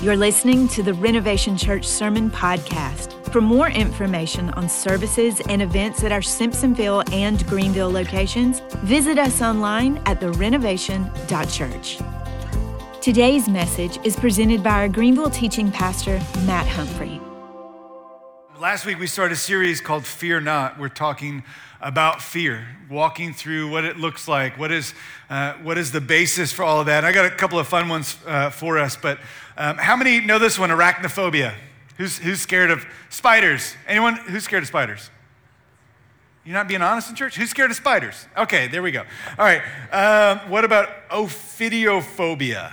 You're listening to the Renovation Church Sermon Podcast. For more information on services and events at our Simpsonville and Greenville locations, visit us online at therenovation.church. Today's message is presented by our Greenville teaching pastor, Matt Humphrey. Last week we started a series called Fear Not. We're talking about fear, walking through what it looks like, what is, uh, what is the basis for all of that. I got a couple of fun ones uh, for us, but um, how many know this one, arachnophobia? Who's, who's scared of spiders? Anyone who's scared of spiders? You're not being honest in church? Who's scared of spiders? Okay, there we go. All right, um, what about ophidiophobia?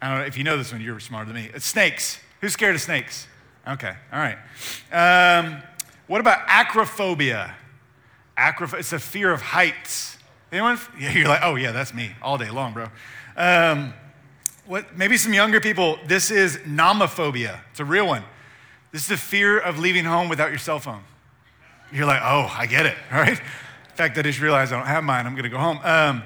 I don't know if you know this one, you're smarter than me. It's snakes. Who's scared of snakes? Okay, all right. Um, what about acrophobia? Acroph- it's a fear of heights. Anyone? Yeah, you're like, oh yeah, that's me all day long, bro. Um, what, maybe some younger people, this is nomophobia. It's a real one. This is the fear of leaving home without your cell phone. You're like, oh, I get it, all right? In fact, I just realized I don't have mine. I'm going to go home. Um,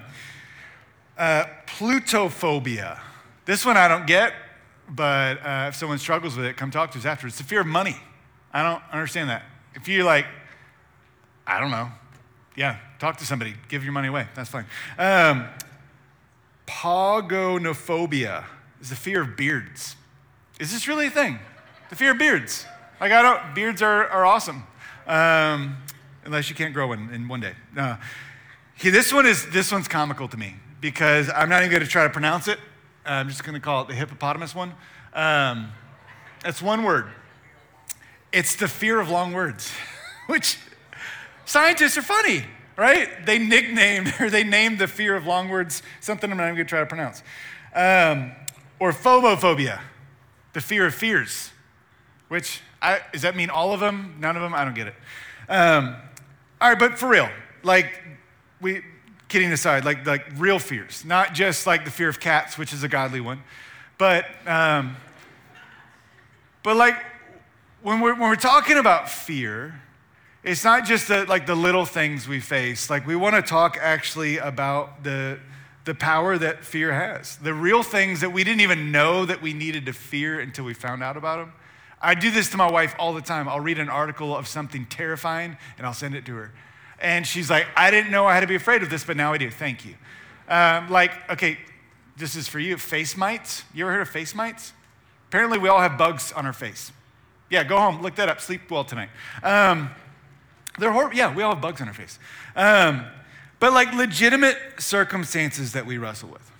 uh, plutophobia. This one I don't get, but uh, if someone struggles with it, come talk to us after. It's the fear of money. I don't understand that. If you're like, I don't know, yeah, talk to somebody, give your money away. That's fine. Um, pogonophobia is the fear of beards. Is this really a thing? The fear of beards. Like, I don't, beards are, are awesome. Um, unless you can't grow one in one day. Uh, this one is, this one's comical to me because I'm not even going to try to pronounce it. I'm just going to call it the hippopotamus one. Um, one word. It's the fear of long words, which scientists are funny, right? They nicknamed or they named the fear of long words something I'm not even to try to pronounce. Um, or phobophobia, the fear of fears, which I, does that mean all of them? None of them? I don't get it. Um, all right, but for real, like we kidding aside, like, like real fears, not just like the fear of cats, which is a godly one, but, um, but like when we're, when we're talking about fear, it's not just the, like the little things we face. Like we want to talk actually about the, the power that fear has, the real things that we didn't even know that we needed to fear until we found out about them. I do this to my wife all the time. I'll read an article of something terrifying and I'll send it to her. And she's like, I didn't know I had to be afraid of this, but now I do. Thank you. Um, like, okay, this is for you face mites. You ever heard of face mites? Apparently, we all have bugs on our face. Yeah, go home, look that up, sleep well tonight. Um, they're horrible. Yeah, we all have bugs on our face. Um, but like legitimate circumstances that we wrestle with.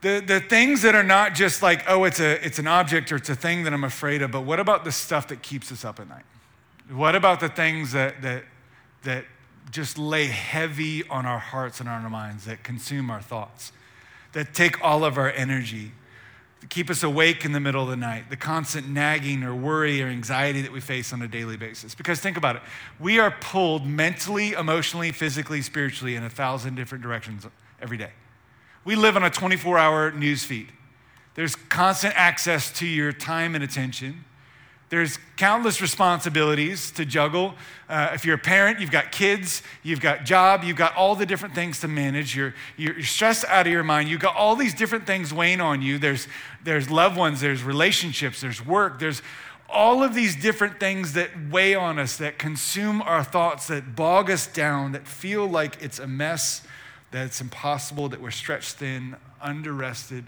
The, the things that are not just like, oh, it's, a, it's an object or it's a thing that I'm afraid of, but what about the stuff that keeps us up at night? What about the things that, that that just lay heavy on our hearts and on our minds, that consume our thoughts, that take all of our energy, keep us awake in the middle of the night, the constant nagging or worry or anxiety that we face on a daily basis. Because think about it we are pulled mentally, emotionally, physically, spiritually in a thousand different directions every day. We live on a 24 hour news feed. There's constant access to your time and attention. There's countless responsibilities to juggle. Uh, if you're a parent, you've got kids, you've got job, you've got all the different things to manage. You're, you're stressed out of your mind. You've got all these different things weighing on you. There's, there's loved ones, there's relationships, there's work, there's all of these different things that weigh on us, that consume our thoughts, that bog us down, that feel like it's a mess, that it's impossible, that we're stretched thin, underrested,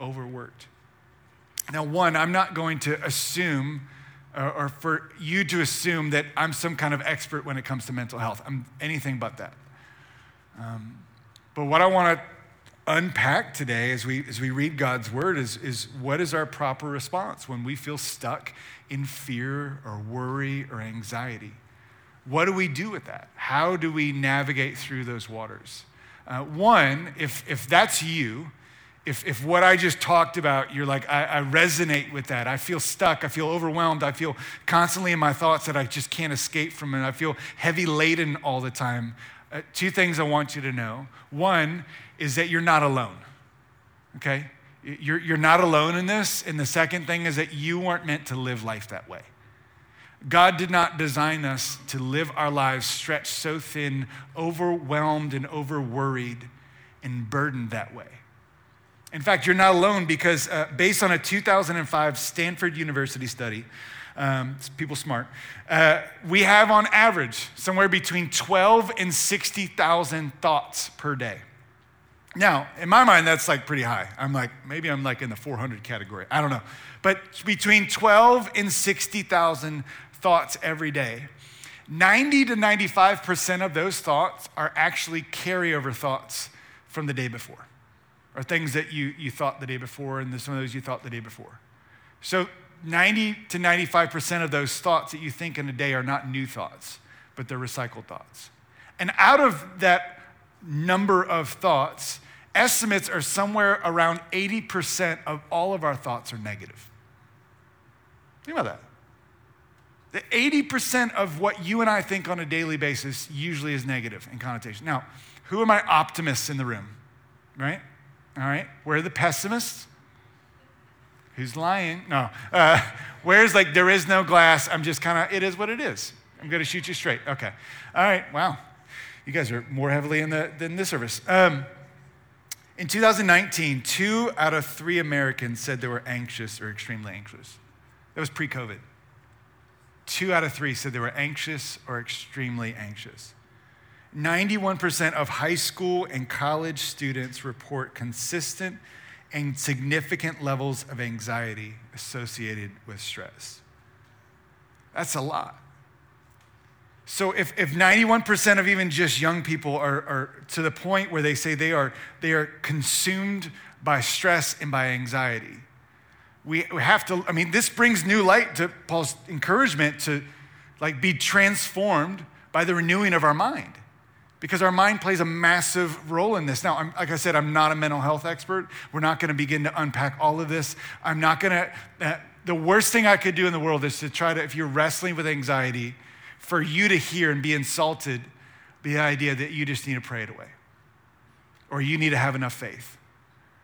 overworked. Now, one, I'm not going to assume or, or, for you to assume that I'm some kind of expert when it comes to mental health. I'm anything but that. Um, but what I want to unpack today as we, as we read God's word is, is what is our proper response when we feel stuck in fear or worry or anxiety? What do we do with that? How do we navigate through those waters? Uh, one, if, if that's you, if, if what I just talked about, you're like, I, I, resonate with that. I feel stuck. I feel overwhelmed. I feel constantly in my thoughts that I just can't escape from it. I feel heavy laden all the time. Uh, two things I want you to know. One is that you're not alone, okay? You're, you're not alone in this. And the second thing is that you weren't meant to live life that way. God did not design us to live our lives stretched so thin, overwhelmed, and over worried and burdened that way. In fact, you're not alone because, uh, based on a 2005 Stanford University study, um, people smart, uh, we have on average somewhere between 12 and 60,000 thoughts per day. Now, in my mind, that's like pretty high. I'm like, maybe I'm like in the 400 category. I don't know. But between 12 and 60,000 thoughts every day. 90 to 95% of those thoughts are actually carryover thoughts from the day before, or things that you, you thought the day before, and some of those you thought the day before. So 90 to 95% of those thoughts that you think in a day are not new thoughts, but they're recycled thoughts. And out of that number of thoughts, estimates are somewhere around 80% of all of our thoughts are negative. Think about that. The 80% of what you and I think on a daily basis usually is negative in connotation. Now, who are my optimists in the room? Right? All right. Where are the pessimists? Who's lying? No. Uh, where's like, there is no glass. I'm just kind of, it is what it is. I'm going to shoot you straight. Okay. All right. Wow. You guys are more heavily in the, than this service. Um, in 2019, two out of three Americans said they were anxious or extremely anxious. That was pre COVID. Two out of three said they were anxious or extremely anxious. 91% of high school and college students report consistent and significant levels of anxiety associated with stress. That's a lot. So if, if 91% of even just young people are, are to the point where they say they are, they are consumed by stress and by anxiety, we, we have to, I mean, this brings new light to Paul's encouragement to like be transformed by the renewing of our mind because our mind plays a massive role in this. Now, I'm, like I said, I'm not a mental health expert. We're not going to begin to unpack all of this. I'm not going to, uh, the worst thing I could do in the world is to try to, if you're wrestling with anxiety, for you to hear and be insulted the idea that you just need to pray it away or you need to have enough faith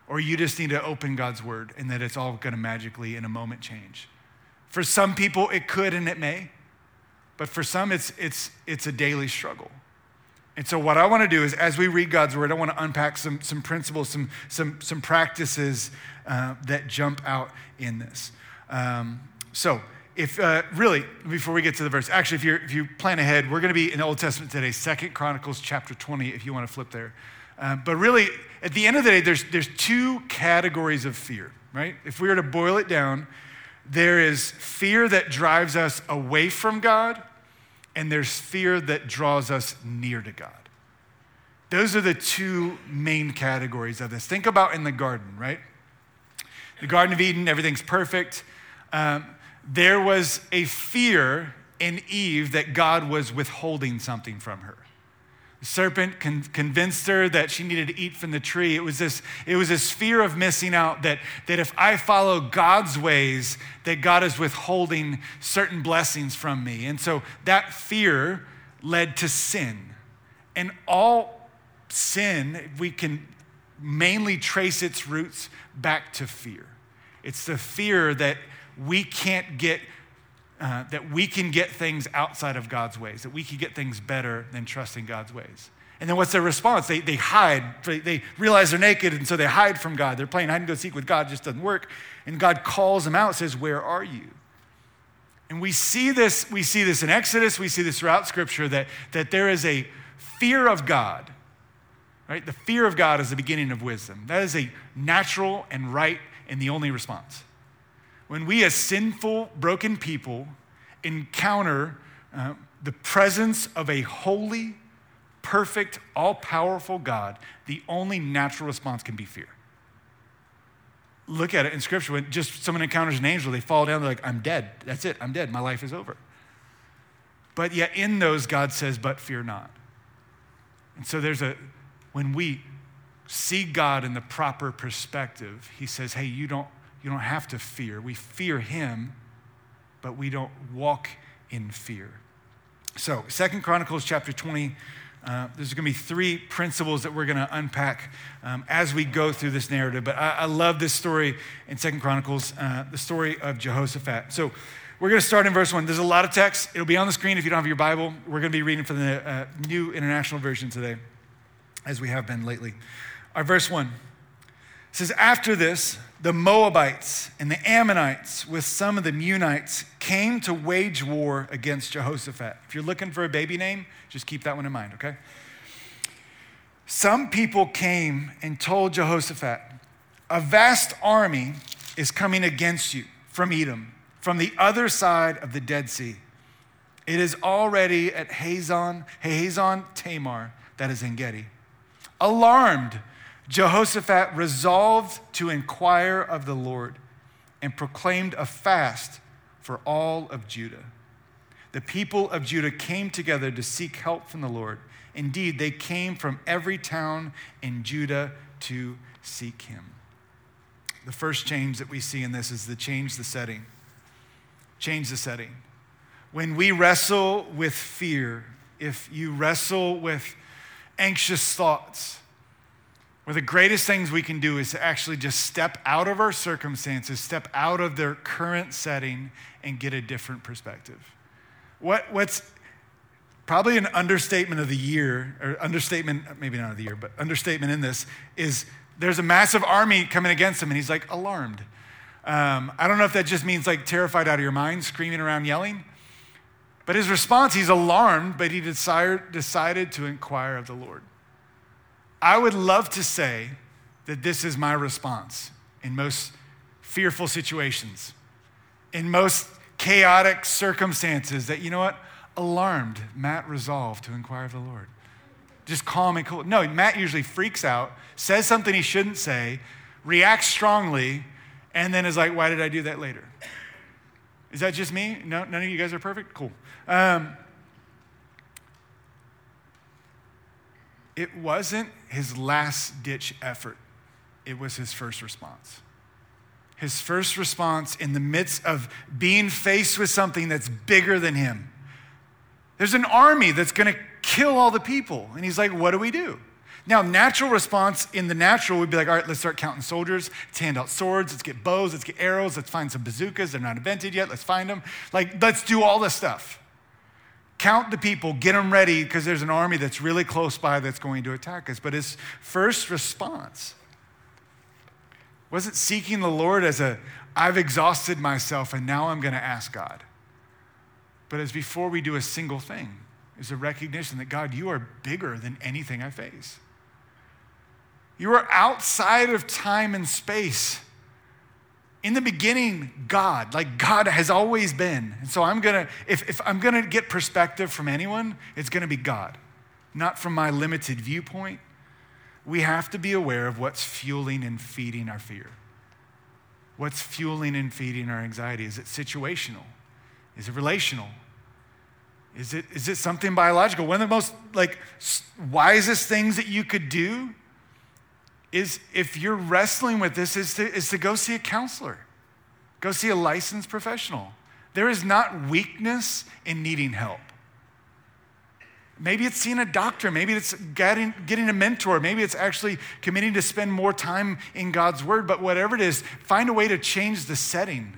or you just need to open God's word and that it's all going to magically in a moment change. For some people, it could and it may, but for some, it's, it's, it's a daily struggle. And so, what I want to do is, as we read God's word, I want to unpack some, some principles, some, some, some practices uh, that jump out in this. Um, so, if uh, really, before we get to the verse, actually, if, you if you plan ahead, we're going to be in the Old Testament today, Second Chronicles chapter 20, if you want to flip there. Uh, but really, at the end of the day, there's, there's two categories of fear, right? If we were to boil it down, there is fear that drives us away from God, and there's fear that draws us near to God. Those are the two main categories of this. Think about in the garden, right? The Garden of Eden, everything's perfect. Um, there was a fear in Eve that God was withholding something from her. Serpent con- convinced her that she needed to eat from the tree. It was this, it was this fear of missing out that, that if I follow God's ways, that God is withholding certain blessings from me. And so that fear led to sin. And all sin, we can mainly trace its roots back to fear. It's the fear that we can't get uh, that we can get things outside of God's ways, that we can get things better than trusting God's ways. And then what's their response? They, they hide. They realize they're naked, and so they hide from God. They're playing hide and go seek with God, it just doesn't work. And God calls them out, says, Where are you? And we see this, we see this in Exodus, we see this throughout Scripture, that, that there is a fear of God. Right? The fear of God is the beginning of wisdom. That is a natural and right and the only response when we, as sinful, broken people, encounter uh, the presence of a holy, perfect, all powerful God, the only natural response can be fear. Look at it in Scripture when just someone encounters an angel, they fall down, they're like, I'm dead. That's it. I'm dead. My life is over. But yet, in those, God says, But fear not. And so there's a, when we see God in the proper perspective, He says, Hey, you don't you don't have to fear. We fear him, but we don't walk in fear. So, Second Chronicles chapter 20, uh, there's going to be three principles that we're going to unpack um, as we go through this narrative. But I, I love this story in Second Chronicles, uh, the story of Jehoshaphat. So, we're going to start in verse one. There's a lot of text. It'll be on the screen if you don't have your Bible. We're going to be reading from the uh, New International Version today, as we have been lately. Our verse one says, After this, the Moabites and the Ammonites, with some of the Meunites, came to wage war against Jehoshaphat. If you're looking for a baby name, just keep that one in mind, okay? Some people came and told Jehoshaphat, A vast army is coming against you from Edom, from the other side of the Dead Sea. It is already at Hazon, Hazon Tamar, that is En Gedi. Alarmed, Jehoshaphat resolved to inquire of the Lord and proclaimed a fast for all of Judah. The people of Judah came together to seek help from the Lord. Indeed, they came from every town in Judah to seek him. The first change that we see in this is the change the setting. Change the setting. When we wrestle with fear, if you wrestle with anxious thoughts, where the greatest things we can do is to actually just step out of our circumstances, step out of their current setting, and get a different perspective. What, what's probably an understatement of the year, or understatement, maybe not of the year, but understatement in this is there's a massive army coming against him, and he's like alarmed. Um, I don't know if that just means like terrified out of your mind, screaming around, yelling. But his response, he's alarmed, but he decided, decided to inquire of the Lord. I would love to say that this is my response in most fearful situations, in most chaotic circumstances, that, you know what? Alarmed, Matt resolved to inquire of the Lord. Just calm and cool. No, Matt usually freaks out, says something he shouldn't say, reacts strongly, and then is like, why did I do that later? Is that just me? No, none of you guys are perfect? Cool. Um, it wasn't his last ditch effort, it was his first response. His first response in the midst of being faced with something that's bigger than him. There's an army that's gonna kill all the people. And he's like, What do we do? Now, natural response in the natural would be like, all right, let's start counting soldiers. Let's hand out swords. Let's get bows. Let's get arrows. Let's find some bazookas. They're not invented yet. Let's find them. Like, let's do all this stuff. Count the people, get them ready because there's an army that's really close by that's going to attack us. But his first response wasn't seeking the Lord as a, I've exhausted myself and now I'm going to ask God. But as before we do a single thing, is a recognition that God, you are bigger than anything I face. You are outside of time and space. In the beginning, God, like God has always been. And so I'm gonna, if, if I'm gonna get perspective from anyone, it's gonna be God, not from my limited viewpoint. We have to be aware of what's fueling and feeding our fear. What's fueling and feeding our anxiety? Is it situational? Is it relational? Is it, is it something biological? One of the most like wisest things that you could do is if you're wrestling with this is to, is to go see a counselor. Go see a licensed professional. There is not weakness in needing help. Maybe it's seeing a doctor. Maybe it's getting, getting a mentor. Maybe it's actually committing to spend more time in God's word. But whatever it is, find a way to change the setting.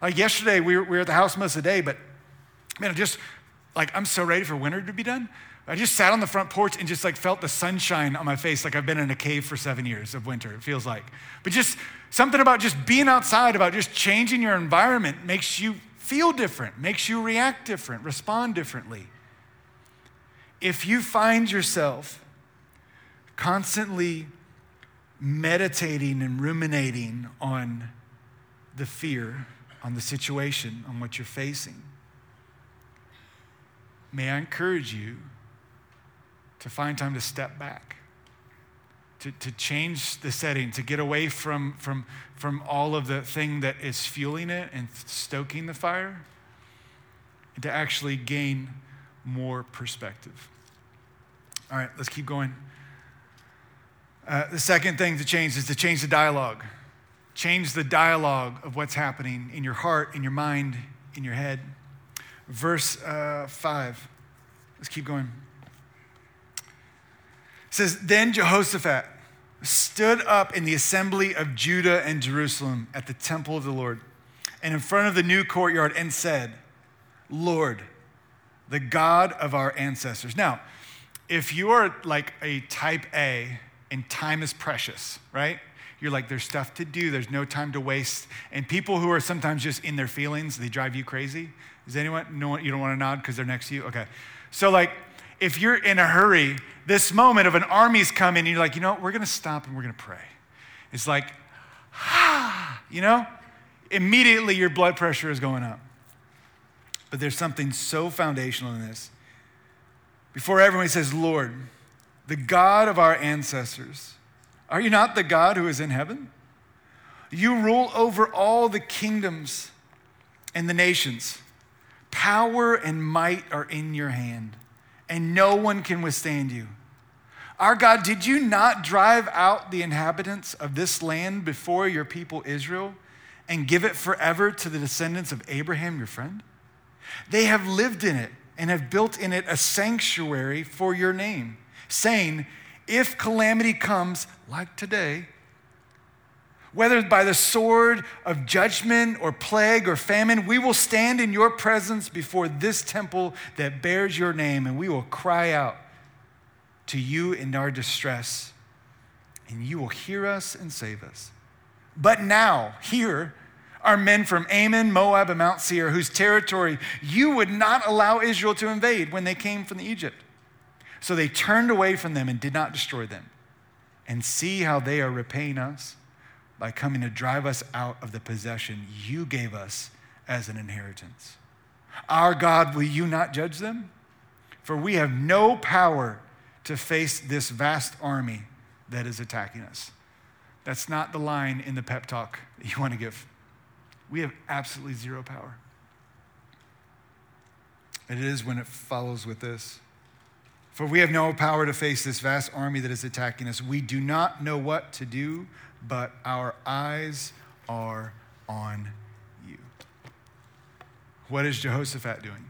Like yesterday, we were, we were at the house most of the day, but man, just like I'm so ready for winter to be done. I just sat on the front porch and just like felt the sunshine on my face like I've been in a cave for seven years of winter, it feels like. But just something about just being outside, about just changing your environment makes you feel different, makes you react different, respond differently. If you find yourself constantly meditating and ruminating on the fear, on the situation, on what you're facing, may I encourage you to find time to step back, to, to change the setting, to get away from, from, from all of the thing that is fueling it and stoking the fire, and to actually gain more perspective. All right, let's keep going. Uh, the second thing to change is to change the dialogue. Change the dialogue of what's happening in your heart, in your mind, in your head. Verse uh, 5. Let's keep going. Says, Then Jehoshaphat stood up in the assembly of Judah and Jerusalem at the temple of the Lord and in front of the new courtyard and said, Lord, the God of our ancestors. Now, if you are like a type A and time is precious, right? You're like, there's stuff to do, there's no time to waste. And people who are sometimes just in their feelings, they drive you crazy. Is anyone, no one, you don't want to nod because they're next to you? Okay. So, like, if you're in a hurry, this moment of an army's coming, and you're like, you know, we're going to stop and we're going to pray. It's like, ah, you know, immediately your blood pressure is going up. But there's something so foundational in this. Before everyone says, Lord, the God of our ancestors, are you not the God who is in heaven? You rule over all the kingdoms and the nations. Power and might are in your hand, and no one can withstand you. Our God, did you not drive out the inhabitants of this land before your people Israel and give it forever to the descendants of Abraham, your friend? They have lived in it and have built in it a sanctuary for your name, saying, If calamity comes, like today, whether by the sword of judgment or plague or famine, we will stand in your presence before this temple that bears your name, and we will cry out to you in our distress, and you will hear us and save us. But now, here are men from Ammon, Moab, and Mount Seir, whose territory you would not allow Israel to invade when they came from Egypt. So they turned away from them and did not destroy them and see how they are repaying us by coming to drive us out of the possession you gave us as an inheritance. Our God, will you not judge them? For we have no power to face this vast army that is attacking us. That's not the line in the pep talk that you want to give. We have absolutely zero power. It is when it follows with this. For we have no power to face this vast army that is attacking us. We do not know what to do, but our eyes are on you. What is Jehoshaphat doing?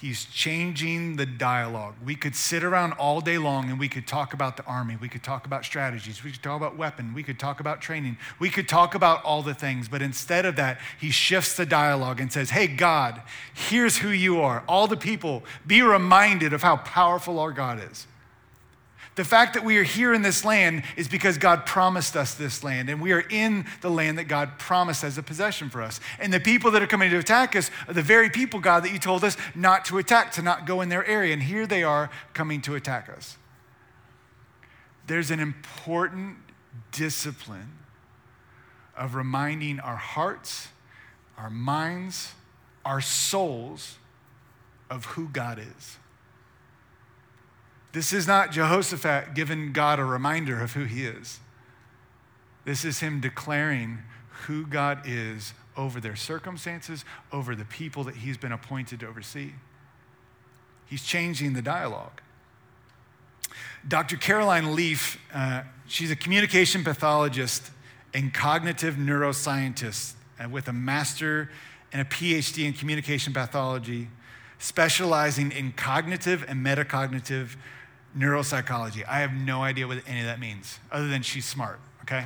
He's changing the dialogue. We could sit around all day long and we could talk about the army. We could talk about strategies. We could talk about weapon. We could talk about training. We could talk about all the things. But instead of that, he shifts the dialogue and says, Hey, God, here's who you are. All the people, be reminded of how powerful our God is. The fact that we are here in this land is because God promised us this land, and we are in the land that God promised as a possession for us. And the people that are coming to attack us are the very people, God, that you told us not to attack, to not go in their area. And here they are coming to attack us. There's an important discipline of reminding our hearts, our minds, our souls of who God is. This is not Jehoshaphat giving God a reminder of who he is. This is him declaring who God is over their circumstances, over the people that he's been appointed to oversee. He's changing the dialogue. Dr. Caroline Leaf, uh, she's a communication pathologist and cognitive neuroscientist uh, with a master and a PhD in communication pathology, specializing in cognitive and metacognitive neuropsychology. I have no idea what any of that means, other than she's smart, okay?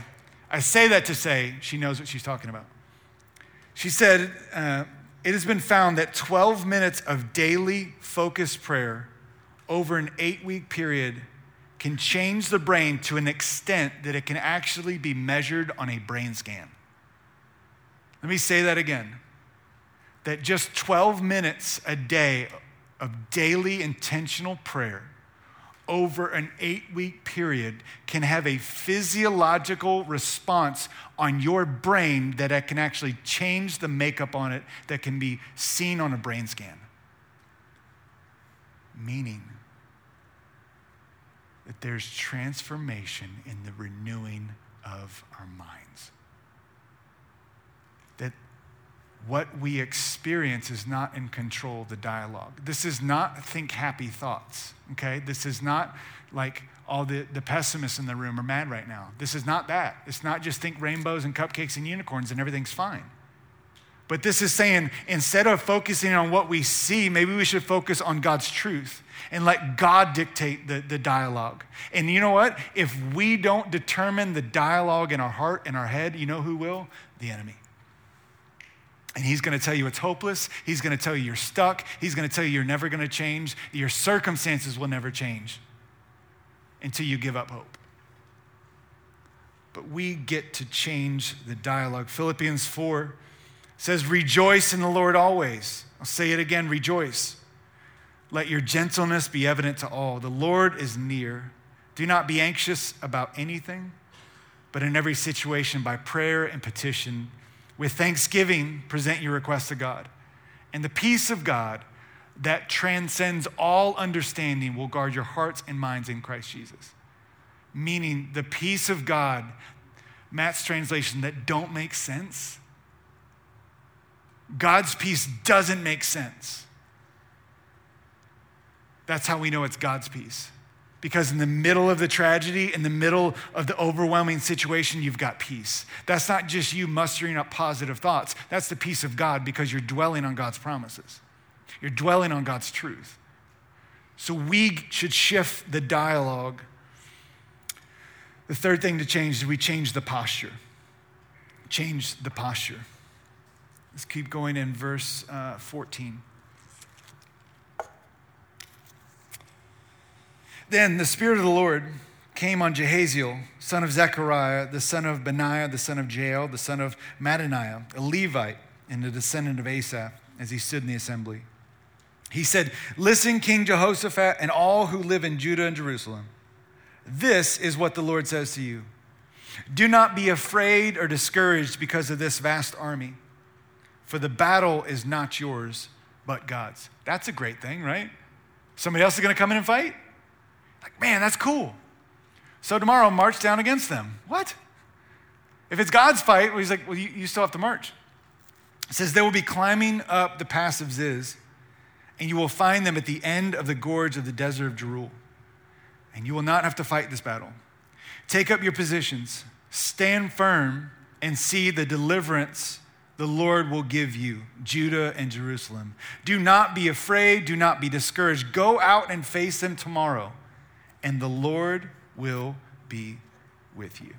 I say that to say she knows what she's talking about. She said, uh, It has been found that 12 minutes of daily focused prayer over an eight week period can change the brain to an extent that it can actually be measured on a brain scan. Let me say that again. That just 12 minutes a day of daily intentional prayer over an eight week period can have a physiological response on your brain that it can actually change the makeup on it that can be seen on a brain scan. Meaning that there's transformation in the renewing of our minds. That what we experience is not in control of the dialogue. This is not think happy thoughts, okay? This is not like all the, the pessimists in the room are mad right now. This is not that. It's not just think rainbows and cupcakes and unicorns and everything's fine. But this is saying instead of focusing on what we see, maybe we should focus on God's truth and let God dictate the, the dialogue. And you know what? If we don't determine the dialogue in our heart and our head, you know who will? The enemy. And he's going to tell you it's hopeless. He's going to tell you you're stuck. He's going to tell you you're never going to change. Your circumstances will never change until you give up hope. but we get to change the dialogue. Philippians 4 says, Rejoice in the Lord always. I'll say it again rejoice. Let your gentleness be evident to all. The Lord is near. Do not be anxious about anything, but in every situation, by prayer and petition, with thanksgiving, present your requests to God. And the peace of God that transcends all understanding will guard your hearts and minds in Christ Jesus. Meaning, the peace of God, Matt's translation, that don't make sense. God's peace doesn't make sense. That's how we know it's God's peace. Because in the middle of the tragedy, in the middle of the overwhelming situation, you've got peace. That's not just you mustering up positive thoughts. That's the peace of God because you're dwelling on God's promises. You're dwelling on God's truth. So we should shift the dialogue. The third thing to change is we change the posture. Change the posture. Let's keep going in verse uh, 14. Then the Spirit of the Lord came on Jahaziel, son of Zechariah, the son of Benaiah, the son of Jeiel, the son of Mattaniah, a Levite and a descendant of Asaph, as he stood in the assembly. He said, Listen, King Jehoshaphat, and all who live in Judah and Jerusalem. This is what the Lord says to you Do not be afraid or discouraged because of this vast army, for the battle is not yours, but God's. That's a great thing, right? Somebody else is going to come in and fight? Like, man, that's cool. So tomorrow, march down against them. What? If it's God's fight, well, he's like, well, you, you still have to march. It says, they will be climbing up the pass of Ziz, and you will find them at the end of the gorge of the desert of Jeruel. And you will not have to fight this battle. Take up your positions, stand firm, and see the deliverance the Lord will give you, Judah and Jerusalem. Do not be afraid, do not be discouraged. Go out and face them tomorrow and the Lord will be with you.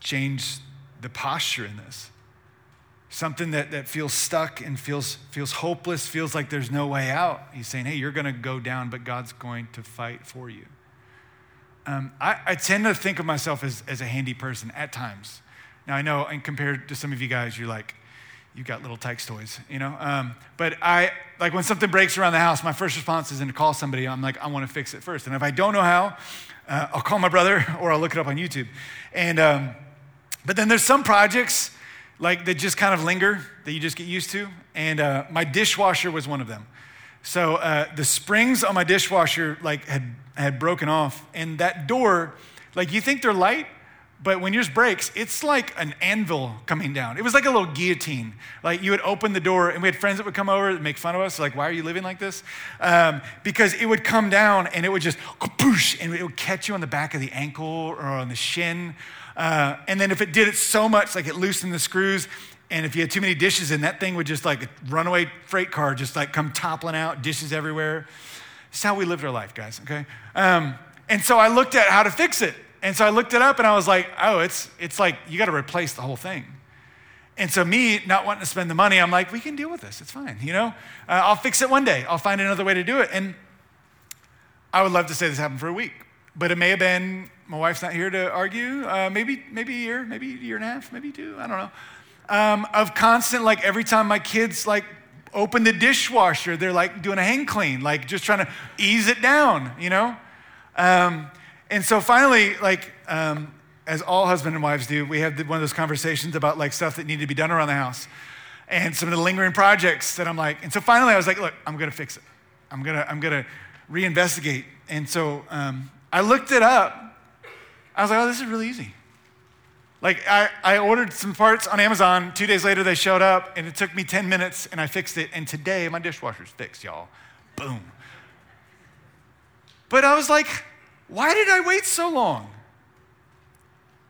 Change the posture in this. Something that, that feels stuck and feels, feels hopeless, feels like there's no way out. He's saying, hey, you're going to go down, but God's going to fight for you. Um, I, I tend to think of myself as, as a handy person at times. Now, I know, and compared to some of you guys, you're like, you've got little Tikes toys, you know? Um, but I, like when something breaks around the house, my first response isn't to call somebody. I'm like, I want to fix it first. And if I don't know how, uh, I'll call my brother or I'll look it up on YouTube. And, um, but then there's some projects like that just kind of linger that you just get used to. And uh, my dishwasher was one of them. So uh, the springs on my dishwasher like had, had broken off. And that door, like you think they're light, but when yours breaks, it's like an anvil coming down. It was like a little guillotine. Like you would open the door, and we had friends that would come over and make fun of us, like, why are you living like this? Um, because it would come down and it would just kapoosh, and it would catch you on the back of the ankle or on the shin. Uh, and then if it did it so much, like it loosened the screws, and if you had too many dishes in, that thing would just like a runaway freight car just like come toppling out, dishes everywhere. Is how we lived our life, guys, okay? Um, and so I looked at how to fix it. And so I looked it up and I was like, oh, it's, it's like you got to replace the whole thing. And so, me not wanting to spend the money, I'm like, we can deal with this. It's fine. You know, uh, I'll fix it one day. I'll find another way to do it. And I would love to say this happened for a week, but it may have been my wife's not here to argue. Uh, maybe, maybe a year, maybe a year and a half, maybe two. I don't know. Um, of constant, like every time my kids like open the dishwasher, they're like doing a hang clean, like just trying to ease it down. You know. Um, and so finally, like, um, as all husband and wives do, we had one of those conversations about like stuff that needed to be done around the house and some of the lingering projects that I'm like, and so finally I was like, look, I'm gonna fix it. I'm gonna, I'm gonna reinvestigate. And so um, I looked it up. I was like, oh, this is really easy. Like, I, I ordered some parts on Amazon. Two days later, they showed up, and it took me 10 minutes, and I fixed it. And today, my dishwasher's fixed, y'all. Boom. But I was like, why did I wait so long?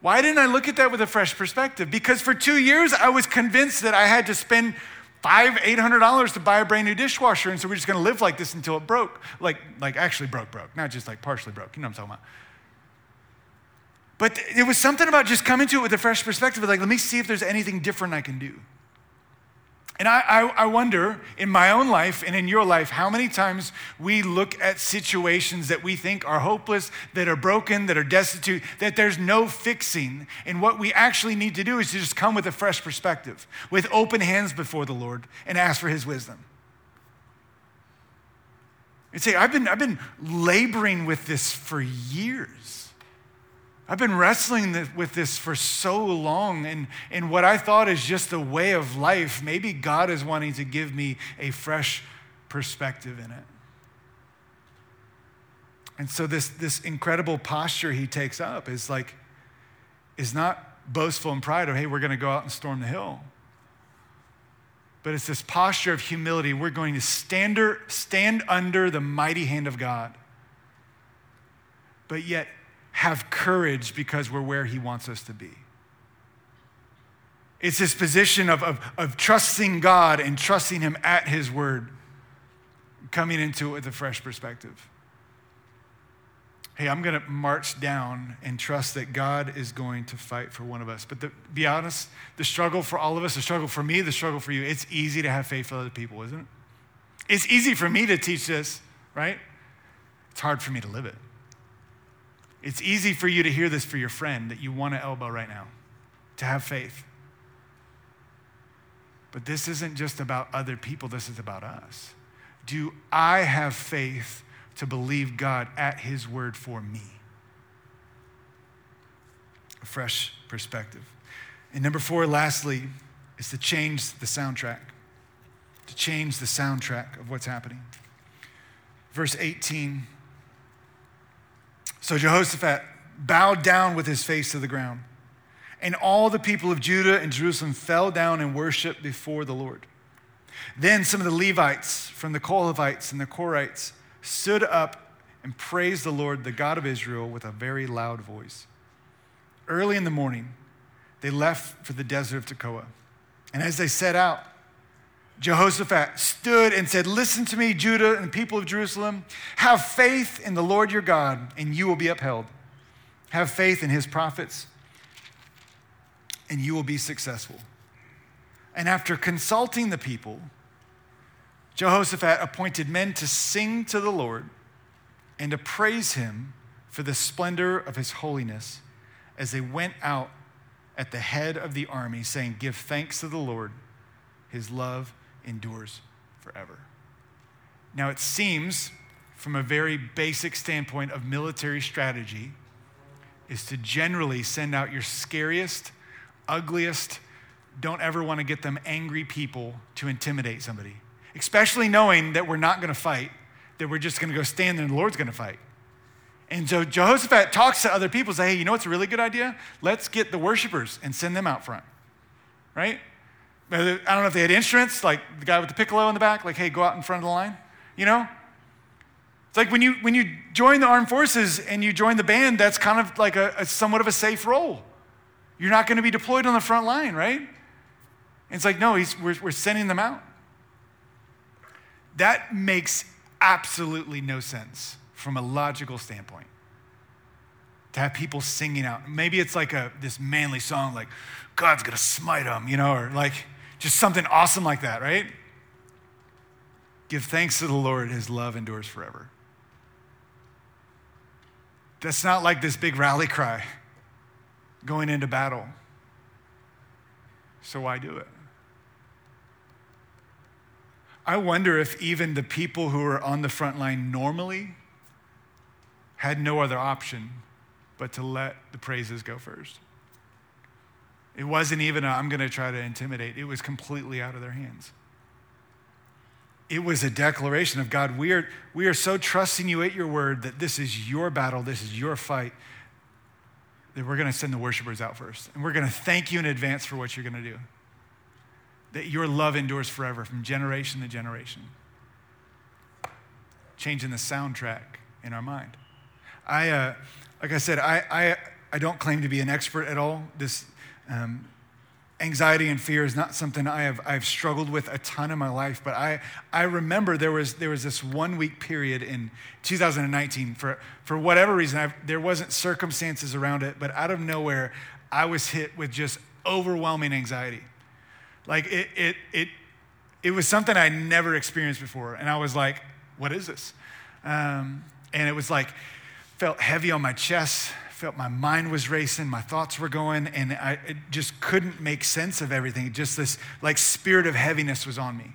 Why didn't I look at that with a fresh perspective? Because for two years, I was convinced that I had to spend five, eight hundred dollars to buy a brand new dishwasher, and so we're just gonna live like this until it broke. Like, like actually broke, broke, not just like partially broke. You know what I'm talking about. But it was something about just coming to it with a fresh perspective, like, let me see if there's anything different I can do. And I, I, I, wonder in my own life and in your life how many times we look at situations that we think are hopeless, that are broken, that are destitute, that there's no fixing. And what we actually need to do is to just come with a fresh perspective, with open hands before the Lord and ask for his wisdom. And say, I've been, I've been laboring with this for years. I've been wrestling with this for so long, and, and what I thought is just a way of life, maybe God is wanting to give me a fresh perspective in it. And so this, this incredible posture he takes up is like, is not boastful and pride of, hey, we're gonna go out and storm the hill. But it's this posture of humility. We're going to stand, stand under the mighty hand of God. But yet have courage because we're where He wants us to be. It's this position of, of, of trusting God and trusting Him at His word, coming into it with a fresh perspective. Hey, I'm going to march down and trust that God is going to fight for one of us. But be honest, the struggle for all of us, the struggle for me, the struggle for you, it's easy to have faith for other people, isn't it? It's easy for me to teach this, right? It's hard for me to live it. It's easy for you to hear this for your friend that you want to elbow right now, to have faith. But this isn't just about other people, this is about us. Do I have faith to believe God at His word for me? A fresh perspective. And number four, lastly, is to change the soundtrack. To change the soundtrack of what's happening. Verse 18 so Jehoshaphat bowed down with his face to the ground. And all the people of Judah and Jerusalem fell down and worshiped before the Lord. Then some of the Levites from the Kohathites and the Korahites stood up and praised the Lord, the God of Israel, with a very loud voice. Early in the morning, they left for the desert of Tekoa. And as they set out, Jehoshaphat stood and said, Listen to me, Judah and the people of Jerusalem. Have faith in the Lord your God, and you will be upheld. Have faith in his prophets, and you will be successful. And after consulting the people, Jehoshaphat appointed men to sing to the Lord and to praise him for the splendor of his holiness as they went out at the head of the army, saying, Give thanks to the Lord, his love endures forever. Now, it seems, from a very basic standpoint of military strategy, is to generally send out your scariest, ugliest, don't ever want to get them angry people to intimidate somebody, especially knowing that we're not going to fight, that we're just going to go stand there and the Lord's going to fight. And so Jehoshaphat talks to other people, say, hey, you know what's a really good idea? Let's get the worshipers and send them out front, right? I don't know if they had instruments, like the guy with the piccolo in the back, like, hey, go out in front of the line, you know? It's like when you, when you join the armed forces and you join the band, that's kind of like a, a somewhat of a safe role. You're not going to be deployed on the front line, right? And it's like, no, we're, we're sending them out. That makes absolutely no sense from a logical standpoint. To have people singing out. Maybe it's like a, this manly song, like, God's going to smite them, you know, or like, just something awesome like that, right? Give thanks to the Lord, his love endures forever. That's not like this big rally cry going into battle. So why do it? I wonder if even the people who are on the front line normally had no other option but to let the praises go first. It wasn't even i am going to try to intimidate. It was completely out of their hands. It was a declaration of God, we are, we are so trusting you at your word that this is your battle, this is your fight, that we're going to send the worshipers out first. And we're going to thank you in advance for what you're going to do. That your love endures forever from generation to generation. Changing the soundtrack in our mind. I, uh, like I said, I, I, I don't claim to be an expert at all. This, um, anxiety and fear is not something I have, I've struggled with a ton in my life, but I, I remember there was, there was this one week period in 2019, for, for whatever reason, I've, there wasn't circumstances around it, but out of nowhere, I was hit with just overwhelming anxiety. Like it, it, it it was something I never experienced before. And I was like, what is this? Um, and it was like, felt heavy on my chest, felt my mind was racing, my thoughts were going, and I just couldn't make sense of everything. Just this like spirit of heaviness was on me.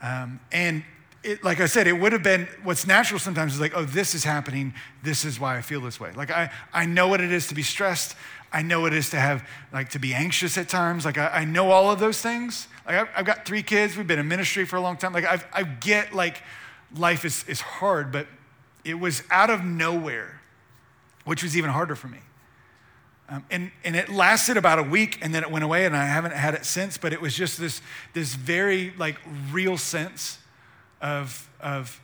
Um, and it, like I said, it would have been what's natural sometimes is like, oh, this is happening. This is why I feel this way. Like I, I know what it is to be stressed. I know what it is to have, like, to be anxious at times. Like I, I know all of those things. Like I've, I've, got three kids. We've been in ministry for a long time. Like I've, I get like life is, is hard, but it was out of nowhere, which was even harder for me. Um, and, and it lasted about a week and then it went away and I haven't had it since, but it was just this, this very like real sense of, of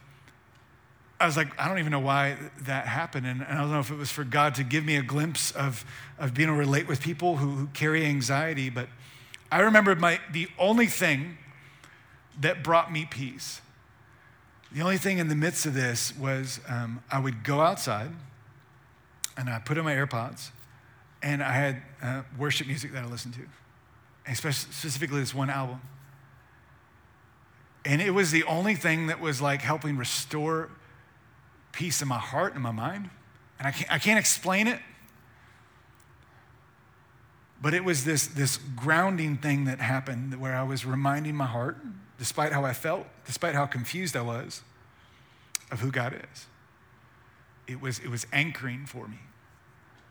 I was like, I don't even know why that happened. And, and, I don't know if it was for God to give me a glimpse of, of being able to relate with people who, who carry anxiety. But I remember my, the only thing that brought me peace, the only thing in the midst of this was um, I would go outside and I put on my AirPods and I had uh, worship music that I listened to, especially, specifically this one album. And it was the only thing that was like helping restore peace in my heart and my mind. And I can't, I can't explain it. But it was this, this grounding thing that happened where I was reminding my heart, despite how I felt, despite how confused I was, of who God is. It was, it was anchoring for me.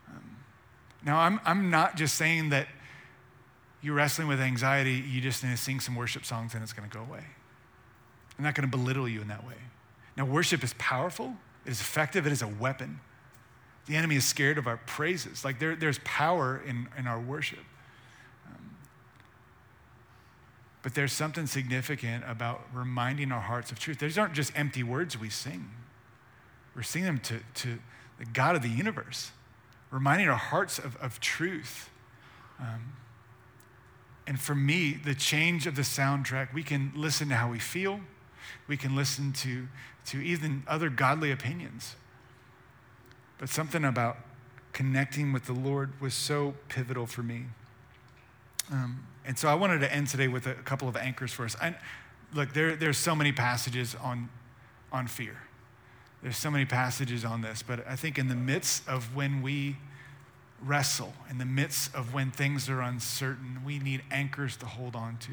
Um, now, I'm, I'm not just saying that you're wrestling with anxiety, you just need to sing some worship songs and it's going to go away. I'm not going to belittle you in that way. Now, worship is powerful, it is effective, it is a weapon. The enemy is scared of our praises. Like there, there's power in, in our worship. Um, but there's something significant about reminding our hearts of truth. These aren't just empty words we sing, we're singing them to, to the God of the universe, reminding our hearts of, of truth. Um, and for me, the change of the soundtrack, we can listen to how we feel we can listen to, to even other godly opinions. But something about connecting with the Lord was so pivotal for me. Um, and so I wanted to end today with a couple of anchors for us. I, look, there, there's so many passages on, on fear. There's so many passages on this, but I think in the midst of when we wrestle, in the midst of when things are uncertain, we need anchors to hold on to.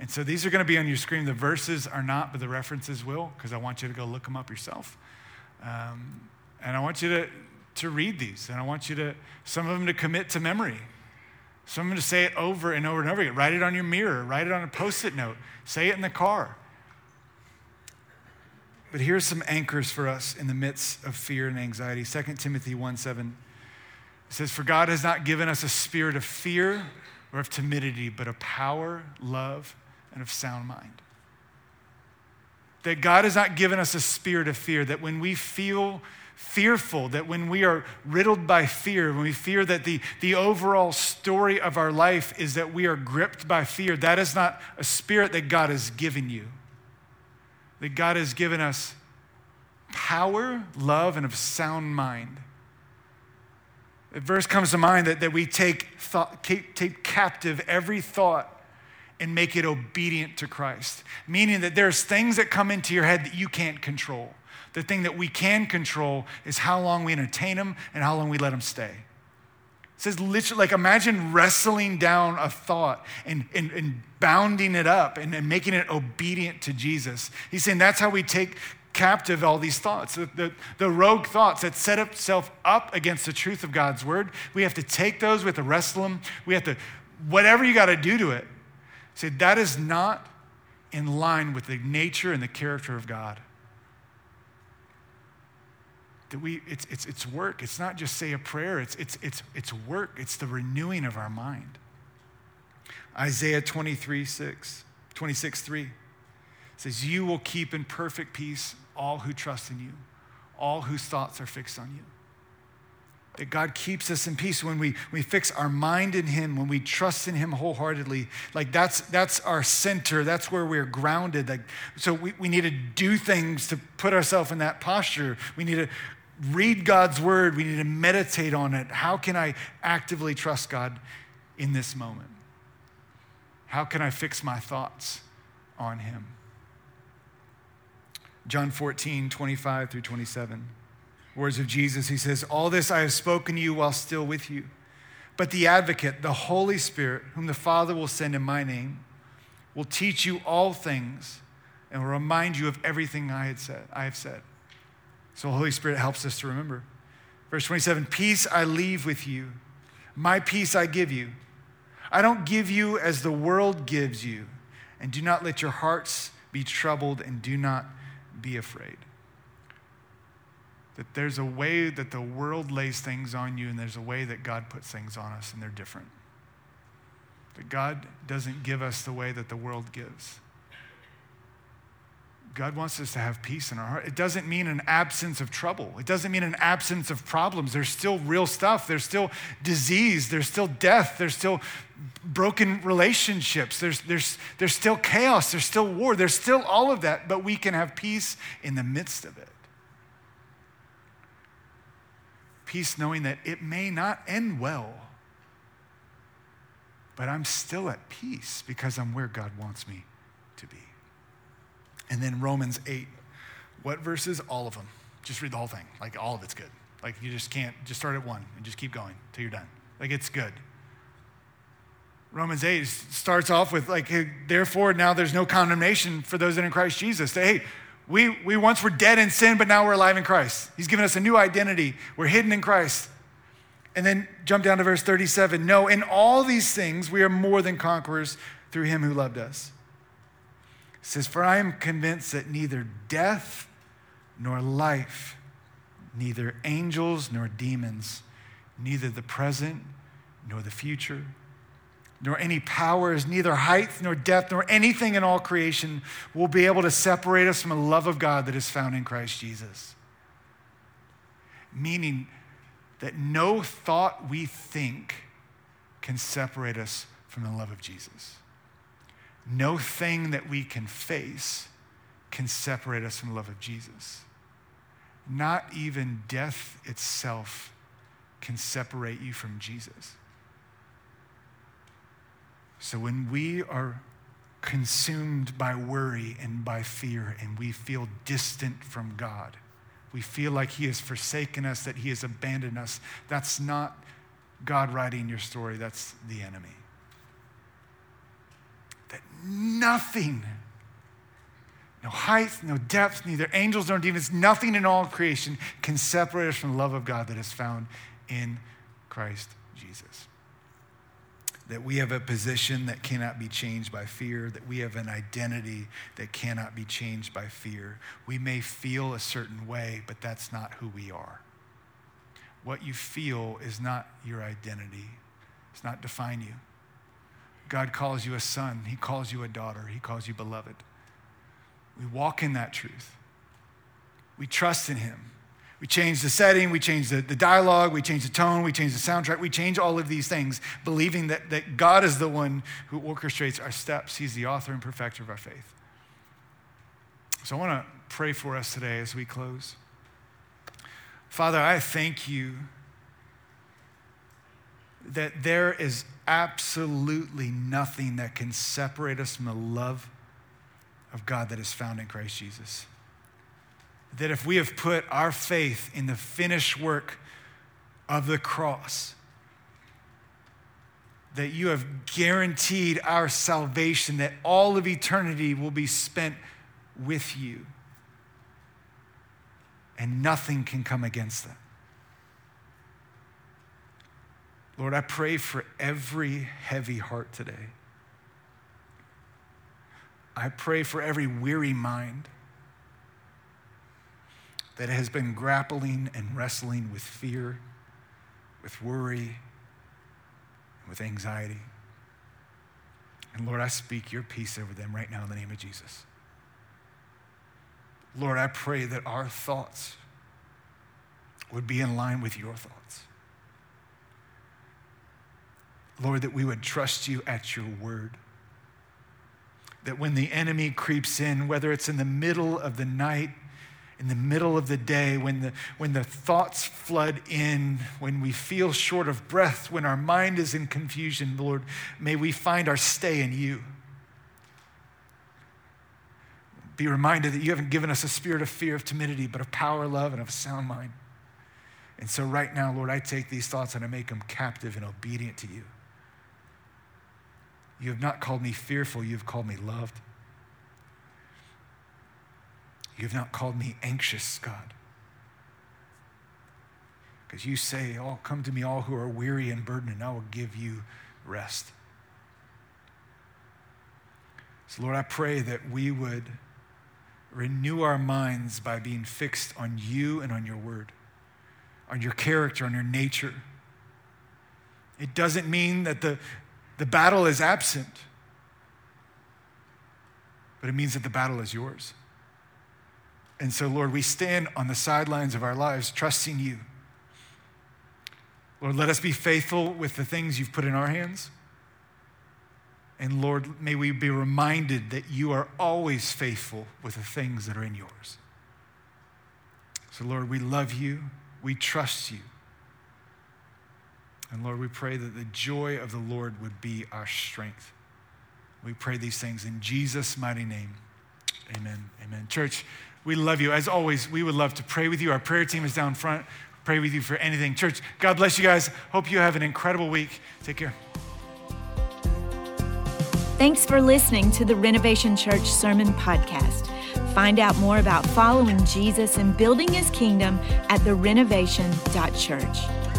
And so these are going to be on your screen. The verses are not, but the references will, because I want you to go look them up yourself. Um, and I want you to, to read these, and I want you to, some of them to commit to memory. Some of them to say it over and over and over again. Write it on your mirror, write it on a post it note, say it in the car. But here's some anchors for us in the midst of fear and anxiety. 2 Timothy 1 7 says, For God has not given us a spirit of fear or of timidity, but of power, love, and of sound mind. That God has not given us a spirit of fear, that when we feel fearful, that when we are riddled by fear, when we fear that the, the overall story of our life is that we are gripped by fear, that is not a spirit that God has given you. That God has given us power, love, and of sound mind. A verse comes to mind that, that we take, thought, take captive every thought and make it obedient to Christ. Meaning that there's things that come into your head that you can't control. The thing that we can control is how long we entertain them and how long we let them stay. It says literally, like imagine wrestling down a thought and, and, and bounding it up and, and making it obedient to Jesus. He's saying that's how we take captive all these thoughts, the, the, the, rogue thoughts that set itself up against the truth of God's word. We have to take those, we have to wrestle them, we have to, whatever you got to do to it, Say, that is not in line with the nature and the character of God. That we, it's, it's, it's work. It's not just say a prayer, it's, it's, it's, it's work. It's the renewing of our mind. Isaiah 23, 6, 26, 3 says, You will keep in perfect peace all who trust in you, all whose thoughts are fixed on you that God keeps us in peace when we, we fix our mind in Him, when we trust in Him wholeheartedly. Like that's, that's our center, that's where we're grounded. Like, so we, we need to do things to put ourselves in that posture. We need to read God's word, we need to meditate on it. How can I actively trust God in this moment? How can I fix my thoughts? on him. John 14, 25 through 27. Words of Jesus, he says, All this I have spoken to you while still with you. But the advocate, the Holy Spirit, whom the Father will send in my name, will teach you all things and will remind you of everything I had said, I have said. So Holy Spirit helps us to remember. Verse 27, peace I leave with you. My peace I give you. I don't give you as the world gives you. And do not let your hearts be troubled and do not be afraid. That there's a way that the world lays things on you, and there's a way that God puts things on us, and they're different. That God doesn't give us the way that the world gives. God wants us to have peace in our heart. It doesn't mean an absence of trouble. It doesn't mean an absence of problems. There's still real stuff. There's still disease. There's still death. There's still broken relationships. There's, there's, there's still chaos. There's still war. There's still all of that, but we can have peace in the midst of it. Peace knowing that it may not end well, but I'm still at peace because I'm where God wants me. And then Romans 8. What verses? All of them. Just read the whole thing. Like all of it's good. Like you just can't, just start at one and just keep going till you're done. Like it's good. Romans 8 starts off with like, hey, therefore now there's no condemnation for those that are in Christ Jesus. Hey, we, we once were dead in sin, but now we're alive in Christ. He's given us a new identity. We're hidden in Christ. And then jump down to verse 37. No, in all these things we are more than conquerors through him who loved us. It says, For I am convinced that neither death nor life, neither angels nor demons, neither the present nor the future, nor any powers, neither height nor depth, nor anything in all creation will be able to separate us from the love of God that is found in Christ Jesus. Meaning that no thought we think can separate us from the love of Jesus. No thing that we can face can separate us from the love of Jesus. Not even death itself can separate you from Jesus. So when we are consumed by worry and by fear and we feel distant from God, we feel like He has forsaken us, that He has abandoned us, that's not God writing your story, that's the enemy. Nothing, no height, no depth, neither angels nor demons, nothing in all creation can separate us from the love of God that is found in Christ Jesus that we have a position that cannot be changed by fear, that we have an identity that cannot be changed by fear. We may feel a certain way, but that's not who we are. What you feel is not your identity, it's not define you. God calls you a son, He calls you a daughter, He calls you beloved. We walk in that truth. We trust in Him. We change the setting, we change the, the dialogue, we change the tone, we change the soundtrack, we change all of these things, believing that, that God is the one who orchestrates our steps. He's the author and perfecter of our faith. So I want to pray for us today as we close. Father, I thank you that there is absolutely nothing that can separate us from the love of God that is found in Christ Jesus that if we have put our faith in the finished work of the cross, that you have guaranteed our salvation, that all of eternity will be spent with you. And nothing can come against that. Lord, I pray for every heavy heart today. I pray for every weary mind that has been grappling and wrestling with fear, with worry, and with anxiety. And Lord, I speak your peace over them right now in the name of Jesus. Lord, I pray that our thoughts would be in line with your thoughts. Lord, that we would trust you at your word. That when the enemy creeps in, whether it's in the middle of the night in the middle of the day, when the, when the thoughts flood in, when we feel short of breath, when our mind is in confusion, Lord, may we find our stay in you. be reminded that you haven't given us a spirit of fear, of timidity, but of power, love, and of a sound mind. And so, right now, Lord, I take these thoughts and I make them captive and obedient to you. You have not called me fearful, you have called me loved. You have not called me anxious, God. Because you say, Oh, come to me, all who are weary and burdened, and I will give you rest. So, Lord, I pray that we would renew our minds by being fixed on you and on your word, on your character, on your nature. It doesn't mean that the, the battle is absent, but it means that the battle is yours. And so, Lord, we stand on the sidelines of our lives trusting you. Lord, let us be faithful with the things you've put in our hands. And Lord, may we be reminded that you are always faithful with the things that are in yours. So, Lord, we love you. We trust you. And Lord, we pray that the joy of the Lord would be our strength. We pray these things in Jesus' mighty name. Amen. Amen. Church, we love you. As always, we would love to pray with you. Our prayer team is down front. Pray with you for anything. Church, God bless you guys. Hope you have an incredible week. Take care. Thanks for listening to the Renovation Church Sermon Podcast. Find out more about following Jesus and building his kingdom at therenovation.church.